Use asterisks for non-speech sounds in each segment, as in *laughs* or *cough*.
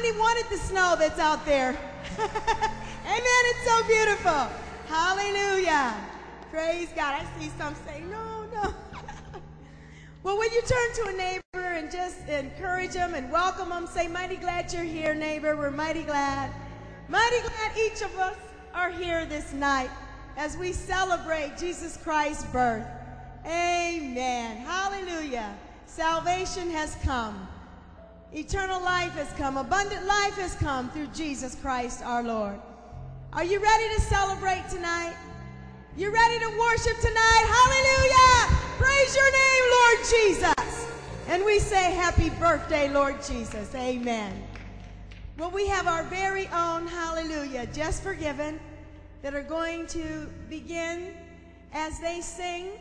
many wanted the snow that's out there? *laughs* Amen. It's so beautiful. Hallelujah. Praise God. I see some say, no, no. *laughs* well, when you turn to a neighbor and just encourage them and welcome them, say, mighty glad you're here, neighbor. We're mighty glad. Mighty glad each of us are here this night as we celebrate Jesus Christ's birth. Amen. Hallelujah. Salvation has come. Eternal life has come. Abundant life has come through Jesus Christ our Lord. Are you ready to celebrate tonight? You ready to worship tonight? Hallelujah! Praise your name, Lord Jesus. And we say, Happy birthday, Lord Jesus. Amen. Well, we have our very own, hallelujah, just forgiven, that are going to begin as they sing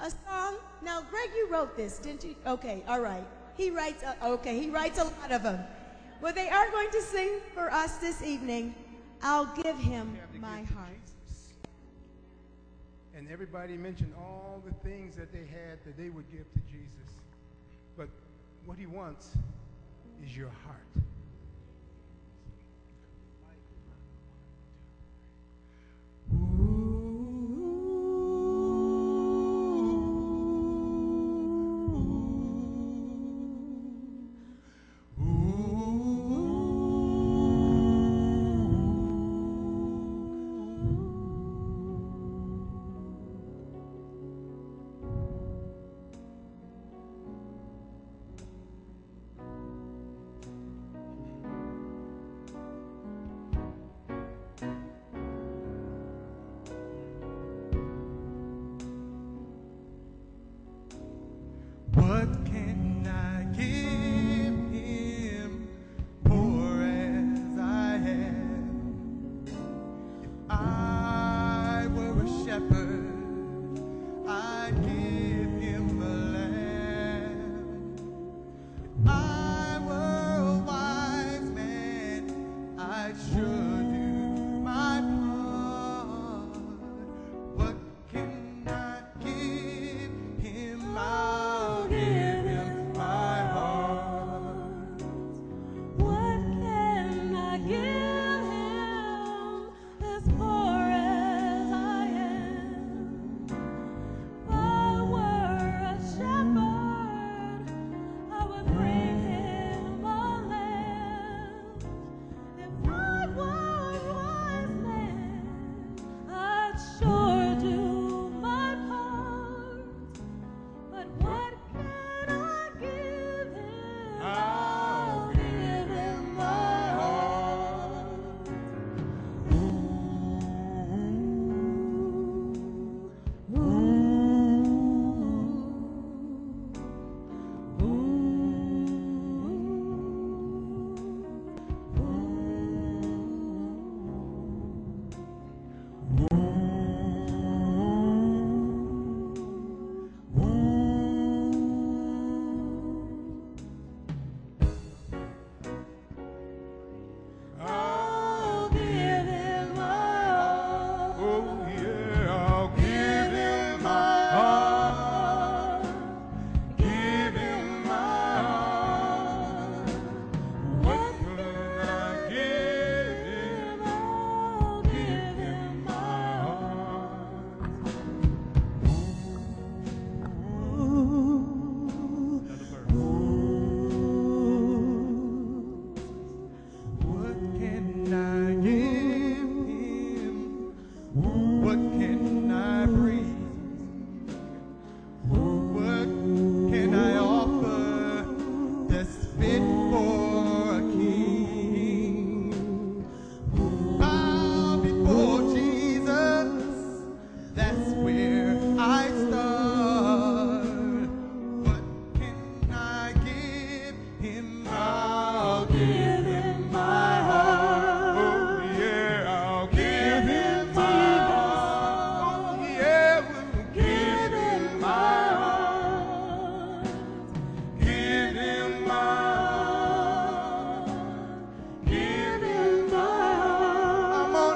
a song. Now, Greg, you wrote this, didn't you? Okay, all right. He writes, a, okay, he writes a lot of them. Well, they are going to sing for us this evening, I'll Give Him My Heart. And everybody mentioned all the things that they had that they would give to Jesus. But what he wants is your heart. Ooh.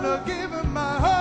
gonna give him my heart.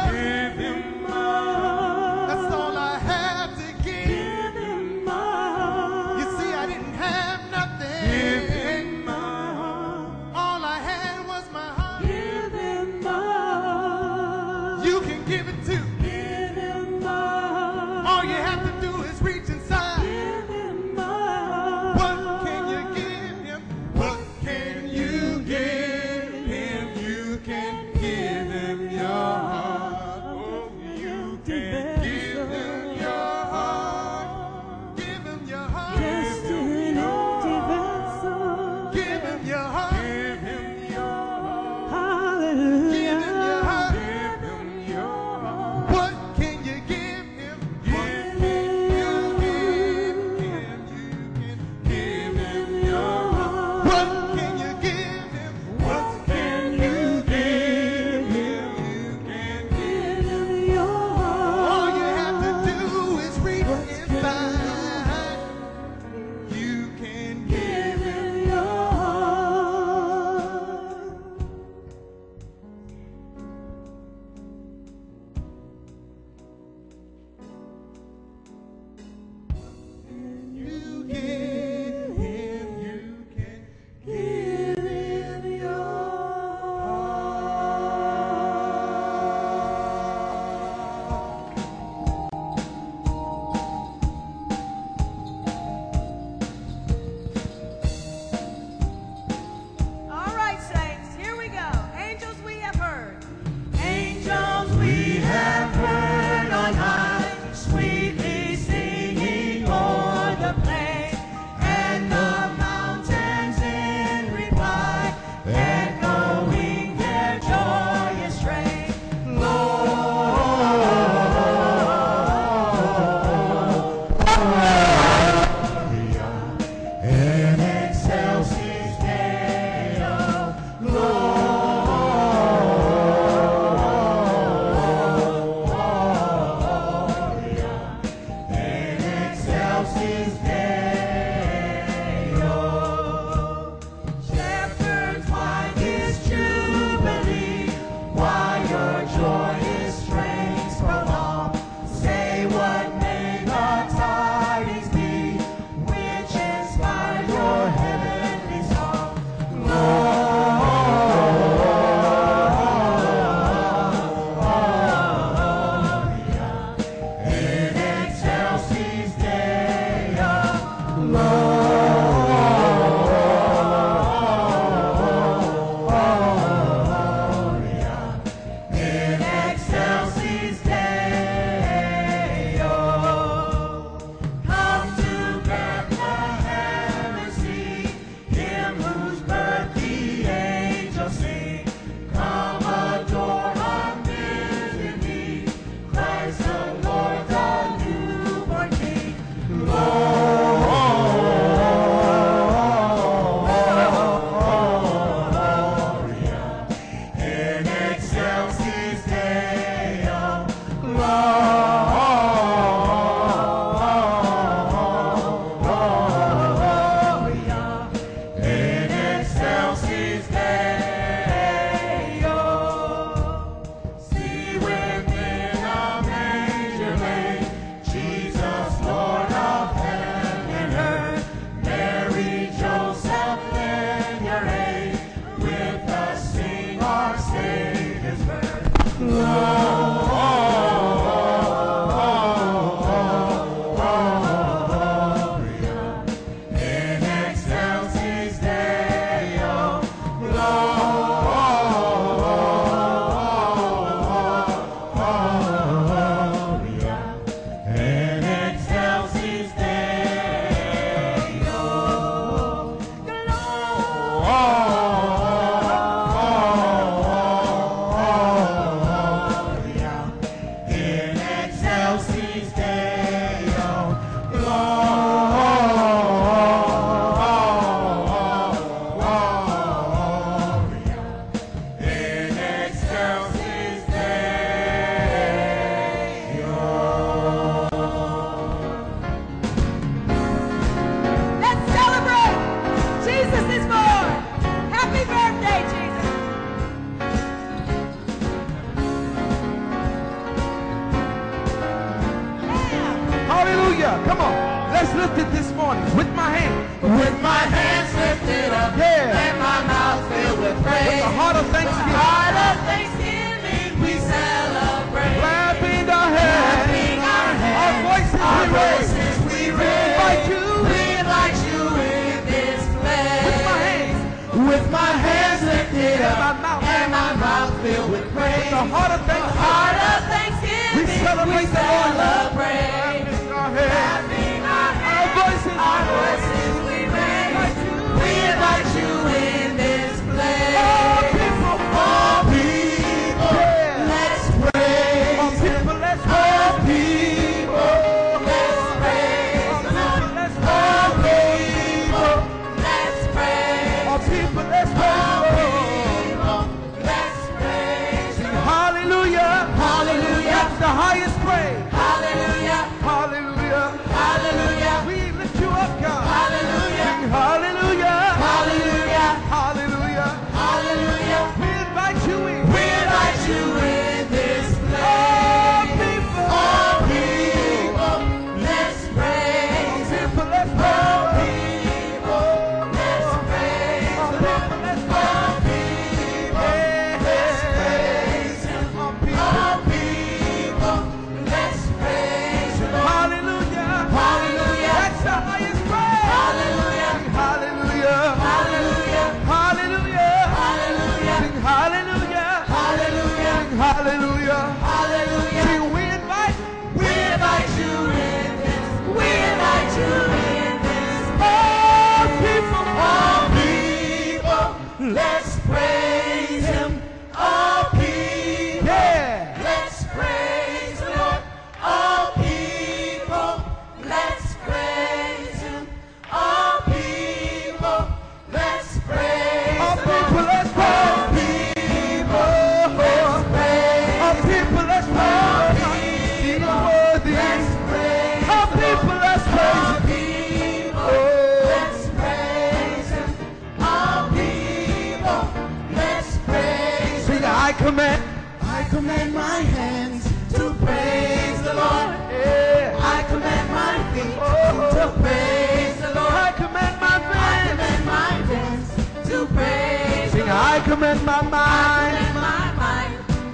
I commend my mind.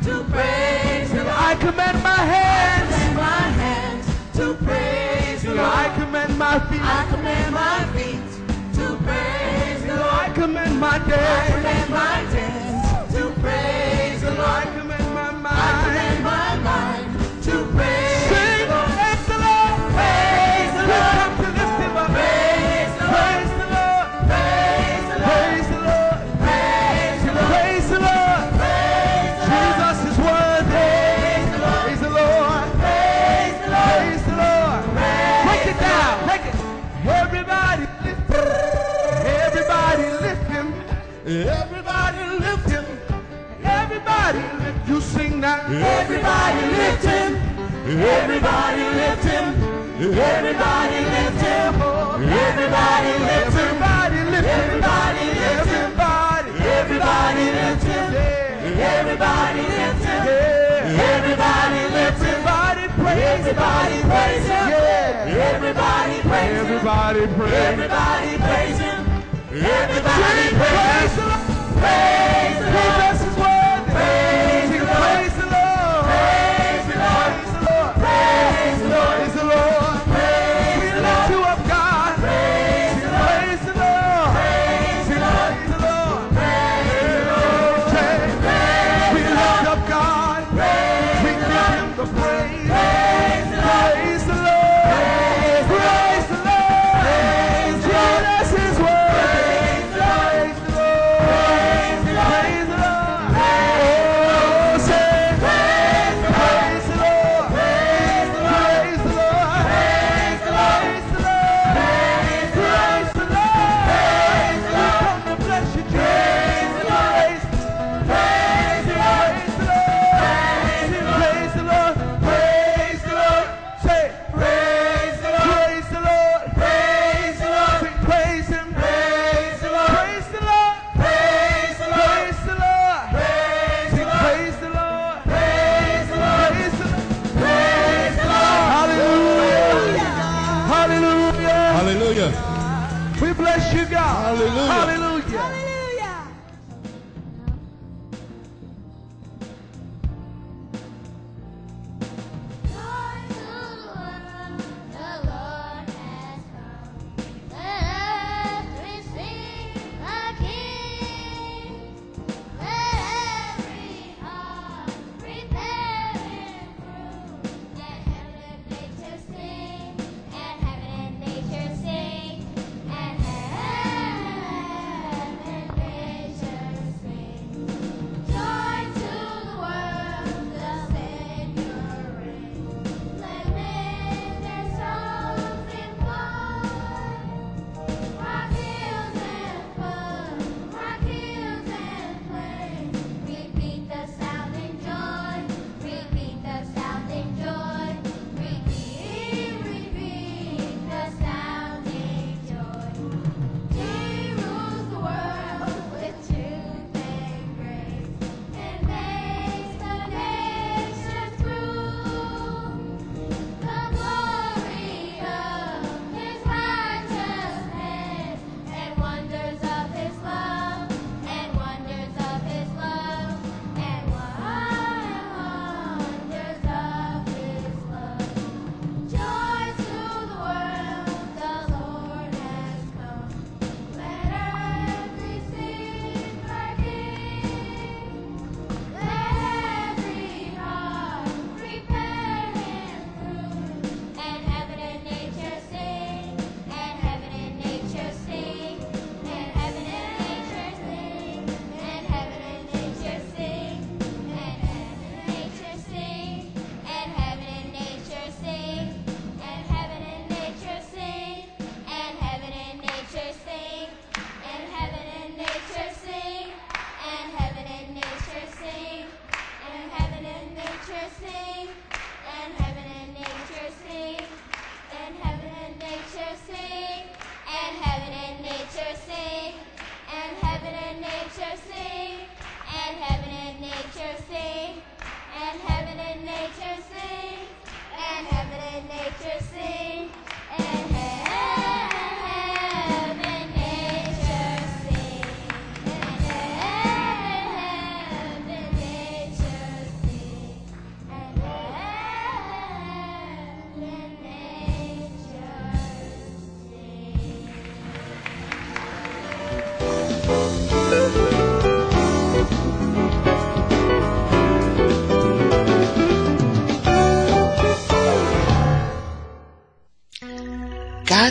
to praise you. I commend my hands. to praise you. I commend my feet. I commend my feet to praise you. I commend my day. I commend my day. Everybody lift him. Everybody lift him. Everybody lift him. Everybody lift him. Everybody lift him. Everybody lift him. Everybody lift him. Everybody lift him. Everybody praise. Everybody praise him. Everybody praise him. Everybody praise. Everybody praise him. Everybody praise him. Praise him.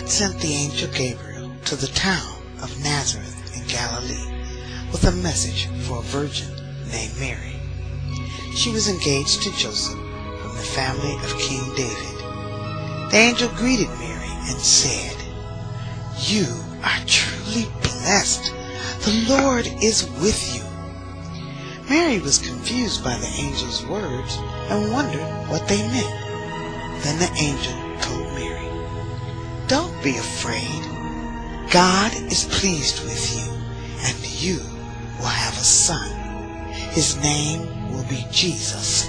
God sent the angel Gabriel to the town of Nazareth in Galilee with a message for a virgin named Mary. She was engaged to Joseph from the family of King David. The angel greeted Mary and said, You are truly blessed. The Lord is with you. Mary was confused by the angel's words and wondered what they meant. Then the angel be afraid. God is pleased with you, and you will have a son. His name will be Jesus.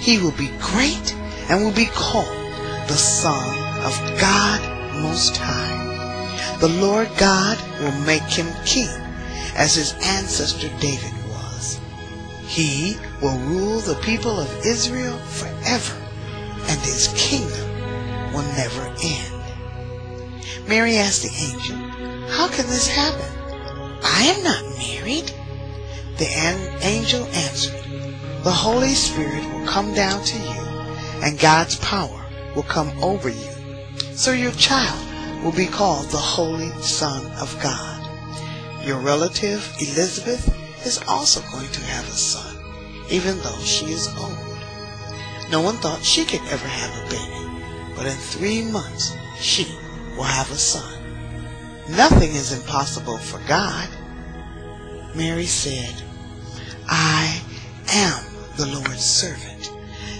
He will be great and will be called the Son of God Most High. The Lord God will make him king as his ancestor David was. He will rule the people of Israel forever, and his kingdom will never end. Mary asked the angel, How can this happen? I am not married. The an- angel answered, The Holy Spirit will come down to you, and God's power will come over you. So your child will be called the Holy Son of God. Your relative Elizabeth is also going to have a son, even though she is old. No one thought she could ever have a baby, but in three months she will have a son. Nothing is impossible for God. Mary said, I am the Lord's servant.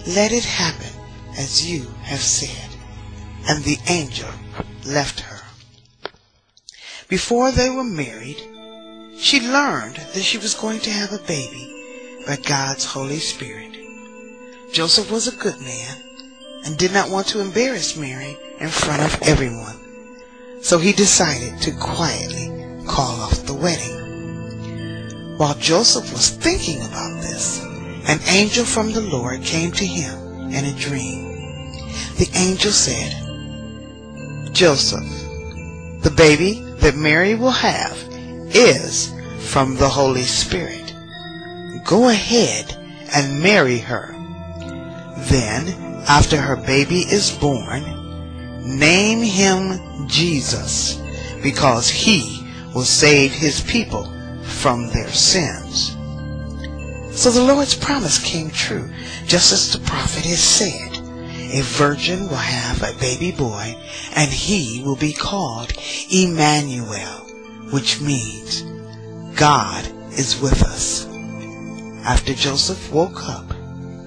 Let it happen as you have said. And the angel left her. Before they were married, she learned that she was going to have a baby by God's Holy Spirit. Joseph was a good man and did not want to embarrass Mary in front of everyone. So he decided to quietly call off the wedding. While Joseph was thinking about this, an angel from the Lord came to him in a dream. The angel said, Joseph, the baby that Mary will have is from the Holy Spirit. Go ahead and marry her. Then, after her baby is born, name him Jesus, because he will save his people from their sins. So the Lord's promise came true, just as the prophet has said. A virgin will have a baby boy, and he will be called Emmanuel, which means God is with us. After Joseph woke up,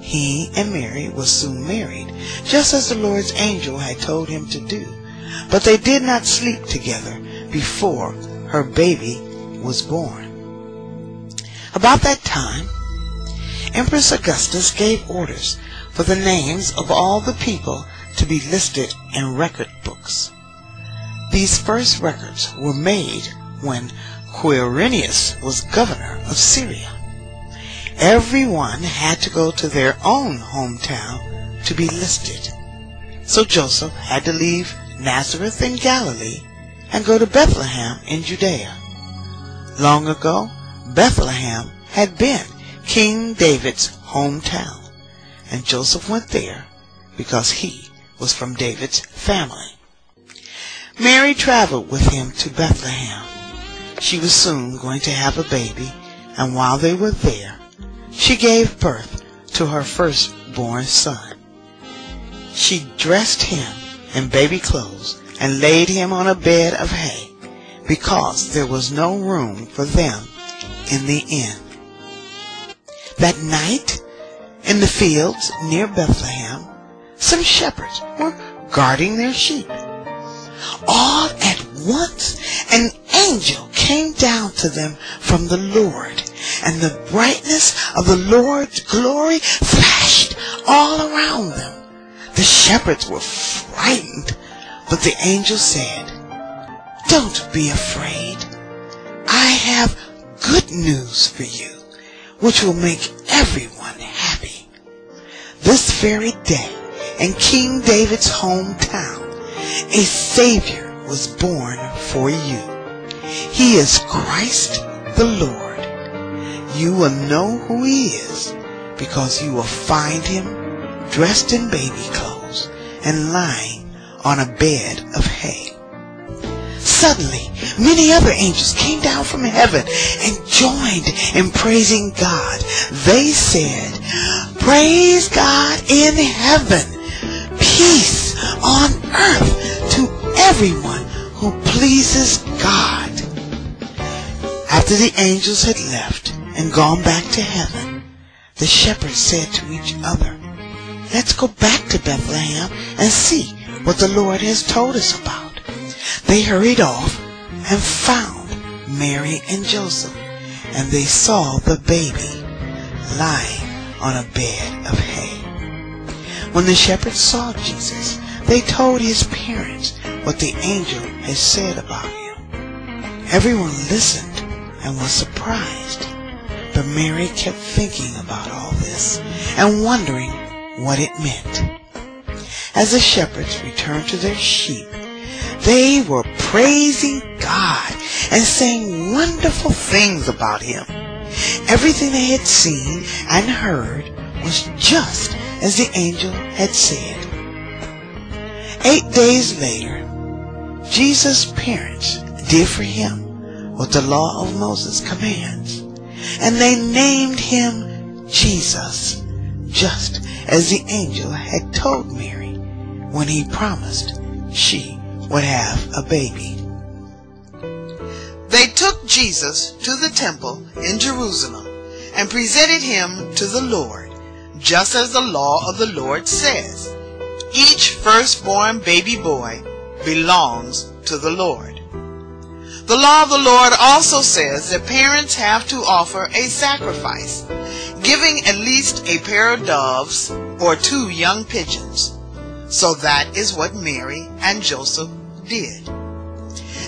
he and Mary were soon married, just as the Lord's angel had told him to do. But they did not sleep together before her baby was born. About that time, Empress Augustus gave orders for the names of all the people to be listed in record books. These first records were made when Quirinius was governor of Syria. Everyone had to go to their own hometown to be listed. So Joseph had to leave Nazareth in Galilee and go to Bethlehem in Judea. Long ago, Bethlehem had been King David's hometown, and Joseph went there because he was from David's family. Mary traveled with him to Bethlehem. She was soon going to have a baby, and while they were there, she gave birth to her firstborn son. She dressed him in baby clothes and laid him on a bed of hay because there was no room for them in the inn. That night, in the fields near Bethlehem, some shepherds were guarding their sheep. All at once, an angel came down to them from the Lord, and the brightness of the Lord's glory flashed all around them. The shepherds were frightened, but the angel said, Don't be afraid. I have good news for you, which will make everyone happy. This very day, in King David's hometown, a Savior was born for you. He is Christ the Lord. You will know who he is because you will find him dressed in baby clothes and lying on a bed of hay. Suddenly, many other angels came down from heaven and joined in praising God. They said, Praise God in heaven, peace on earth everyone who pleases God. After the angels had left and gone back to heaven, the shepherds said to each other, Let's go back to Bethlehem and see what the Lord has told us about. They hurried off and found Mary and Joseph, and they saw the baby lying on a bed of hay. When the shepherds saw Jesus, they told his parents what the angel had said about him. Everyone listened and was surprised, but Mary kept thinking about all this and wondering what it meant. As the shepherds returned to their sheep, they were praising God and saying wonderful things about him. Everything they had seen and heard was just as the angel had said. Eight days later, Jesus' parents did for him what the law of Moses commands, and they named him Jesus, just as the angel had told Mary when he promised she would have a baby. They took Jesus to the temple in Jerusalem and presented him to the Lord, just as the law of the Lord says. Each firstborn baby boy belongs to the Lord. The law of the Lord also says that parents have to offer a sacrifice, giving at least a pair of doves or two young pigeons. So that is what Mary and Joseph did.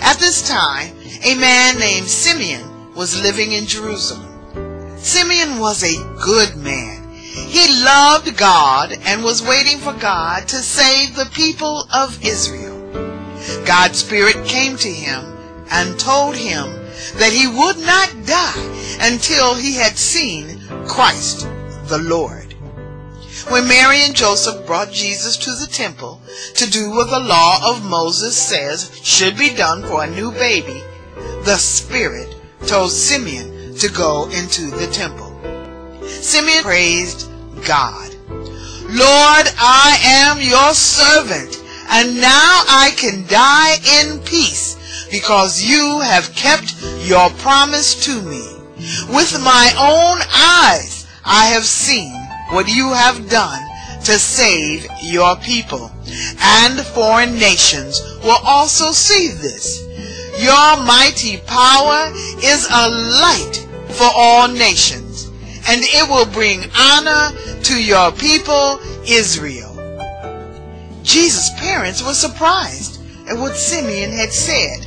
At this time, a man named Simeon was living in Jerusalem. Simeon was a good man. He loved God and was waiting for God to save the people of Israel. God's Spirit came to him and told him that he would not die until he had seen Christ the Lord. When Mary and Joseph brought Jesus to the temple to do what the law of Moses says should be done for a new baby, the Spirit told Simeon to go into the temple. Simeon praised God. Lord, I am your servant, and now I can die in peace because you have kept your promise to me. With my own eyes I have seen what you have done to save your people, and foreign nations will also see this. Your mighty power is a light for all nations, and it will bring honor to your people, Israel. Jesus' parents were surprised at what Simeon had said.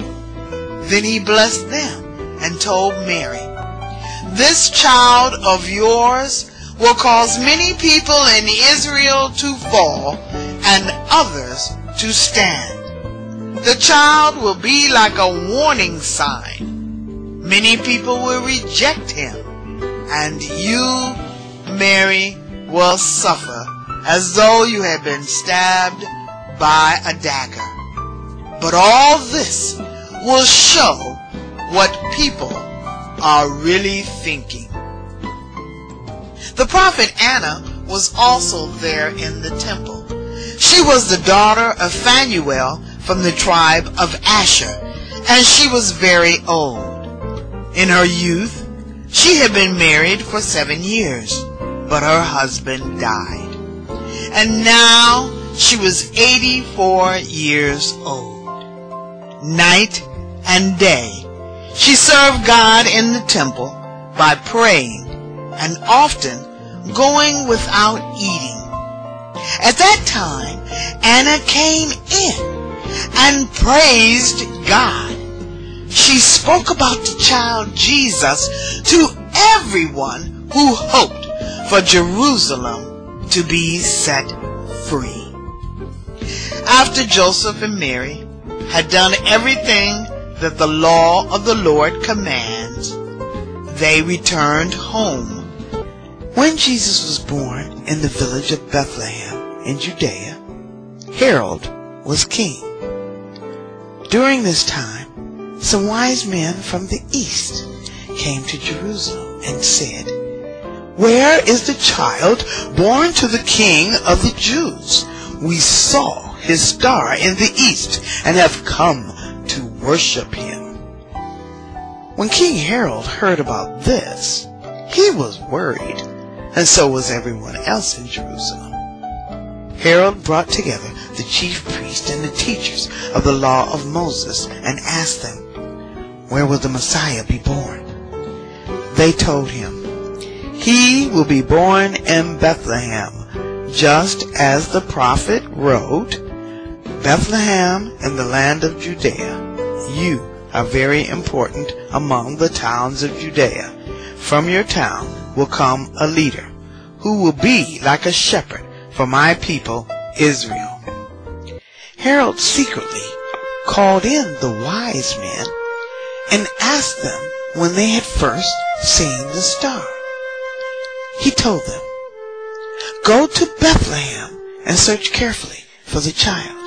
Then he blessed them and told Mary, This child of yours will cause many people in Israel to fall and others to stand. The child will be like a warning sign. Many people will reject him, and you, Mary, will suffer as though you had been stabbed by a dagger. But all this will show what people are really thinking. The prophet Anna was also there in the temple. She was the daughter of Phanuel from the tribe of Asher, and she was very old. In her youth, she had been married for seven years, but her husband died. And now she was 84 years old. Night and day, she served God in the temple by praying and often going without eating. At that time, Anna came in and praised God. She spoke about the child Jesus to everyone who hoped for Jerusalem to be set free. After Joseph and Mary had done everything that the law of the Lord commands, they returned home. When Jesus was born in the village of Bethlehem in Judea, Herod was king. During this time, some wise men from the east came to Jerusalem and said, Where is the child born to the king of the Jews? We saw his star in the east and have come to worship him. When King Herod heard about this, he was worried, and so was everyone else in Jerusalem. Herod brought together the chief priests and the teachers of the law of Moses and asked them, Where will the Messiah be born? They told him, He will be born in Bethlehem, just as the prophet wrote, Bethlehem in the land of Judea, you are very important among the towns of Judea. From your town will come a leader who will be like a shepherd for my people Israel. Herod secretly called in the wise men and asked them when they had first seen the star. He told them, Go to Bethlehem and search carefully for the child.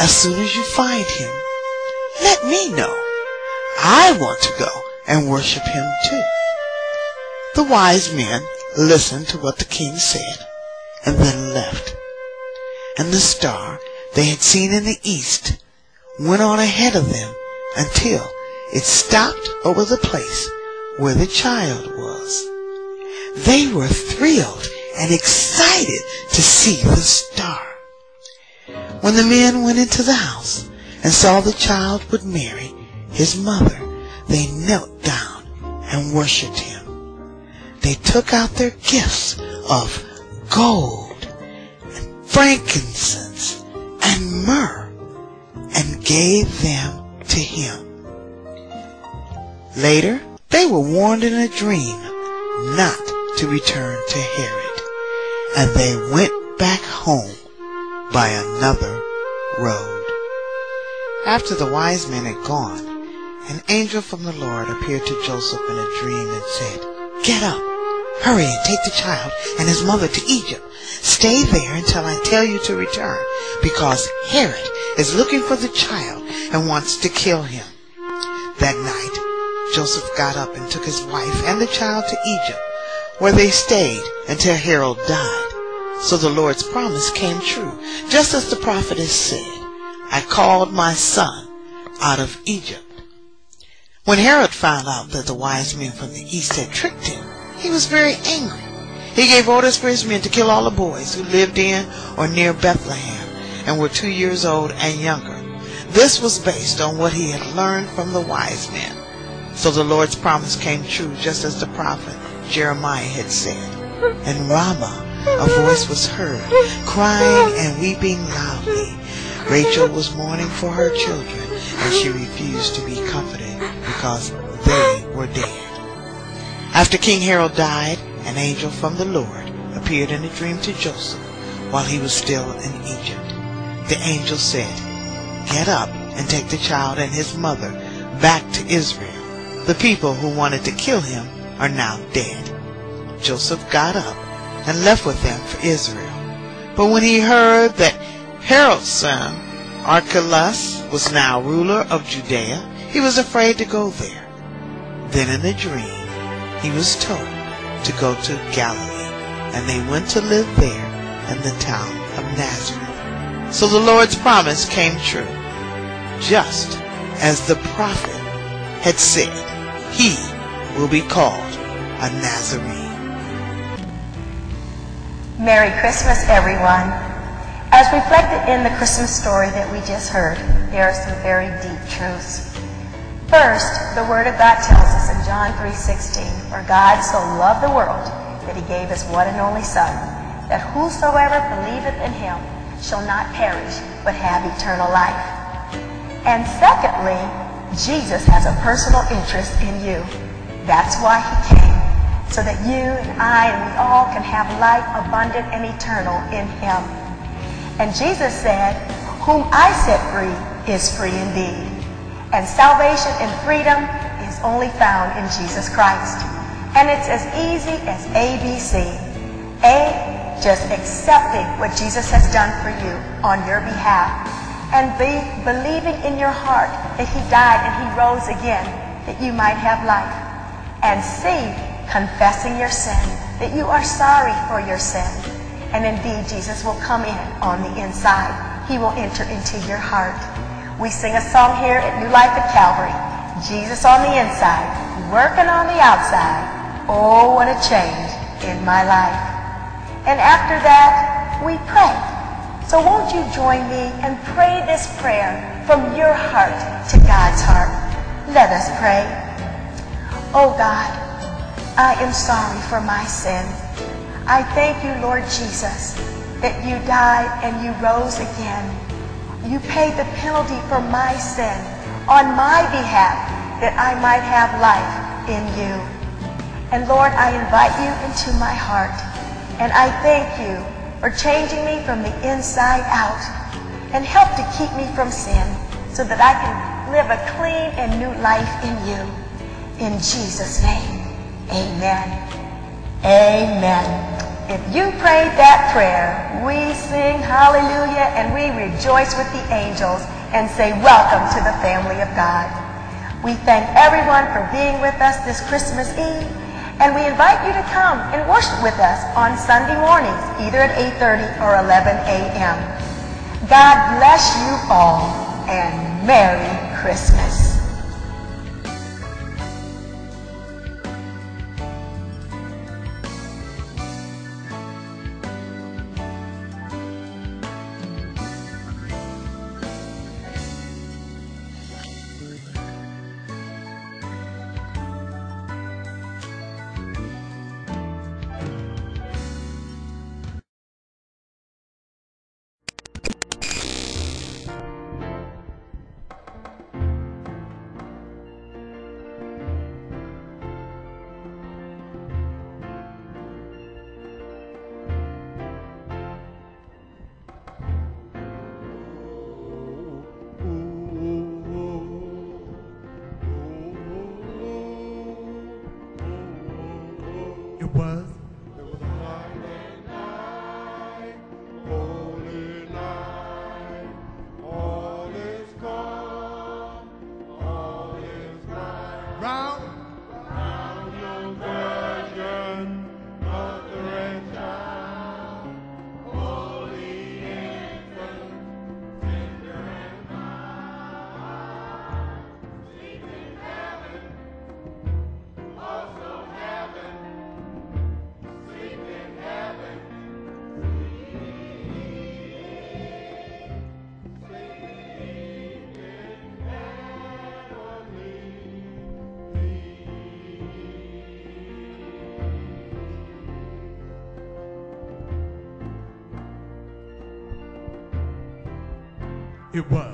As soon as you find him, let me know. I want to go and worship him too. The wise men listened to what the king said and then left. And the star they had seen in the east went on ahead of them until it stopped over the place where the child was. They were thrilled and excited to see the star. When the men went into the house and saw the child with Mary, his mother, they knelt down and worshipped him. They took out their gifts of gold and frankincense and myrrh and gave them to him. Later, they were warned in a dream not to return to Herod, and they went back home by another road. After the wise men had gone, an angel from the Lord appeared to Joseph in a dream and said, Get up, hurry and take the child and his mother to Egypt. Stay there until I tell you to return, because Herod is looking for the child and wants to kill him. That night, Joseph got up and took his wife and the child to Egypt, where they stayed until Herod died. So the Lord's promise came true, just as the prophetess said, I called my son out of Egypt. When Herod found out that the wise men from the east had tricked him, he was very angry. He gave orders for his men to kill all the boys who lived in or near Bethlehem and were two years old and younger. This was based on what he had learned from the wise men. So the Lord's promise came true just as the prophet Jeremiah had said. In Ramah, a voice was heard, crying and weeping loudly. Rachel was mourning for her children, and she refused to be comforted because they were dead. After King Herod died, an angel from the Lord appeared in a dream to Joseph while he was still in Egypt. The angel said, Get up and take the child and his mother back to Israel. The people who wanted to kill him are now dead. Joseph got up and left with them for Israel. But when he heard that Herod's son, Archelaus, was now ruler of Judea, he was afraid to go there. Then in a dream, he was told to go to Galilee, and they went to live there in the town of Nazareth. So the Lord's promise came true, just as the prophet had said, he will be called a Nazarene. Merry Christmas, everyone. As reflected in the Christmas story that we just heard, there are some very deep truths. First, the Word of God tells us in John 3.16, For God so loved the world that he gave his one and only Son, that whosoever believeth in him shall not perish, but have eternal life. And secondly, Jesus has a personal interest in you. That's why he came, so that you and I and we all can have life abundant and eternal in him. And Jesus said, Whom I set free is free indeed. And salvation and freedom is only found in Jesus Christ. And it's as easy as ABC. A, just accepting what Jesus has done for you on your behalf. And be believing in your heart that he died and he rose again that you might have life. And C, confessing your sin, that you are sorry for your sin. And indeed, Jesus will come in on the inside. He will enter into your heart. We sing a song here at New Life at Calvary. Jesus on the inside, working on the outside. Oh, what a change in my life. And after that, we pray. So won't you join me and pray this prayer from your heart to God's heart? Let us pray. Oh God, I am sorry for my sin. I thank you, Lord Jesus, that you died and you rose again. You paid the penalty for my sin on my behalf that I might have life in you. And Lord, I invite you into my heart. And I thank you for changing me from the inside out and help to keep me from sin so that I can live a clean and new life in you. In Jesus' name, amen. Amen. If you prayed that prayer, we sing hallelujah and we rejoice with the angels and say welcome to the family of God. We thank everyone for being with us this Christmas Eve and we invite you to come and worship with us on Sunday mornings, either at 8.30 or 11 a.m. God bless you all and Merry Christmas. It was.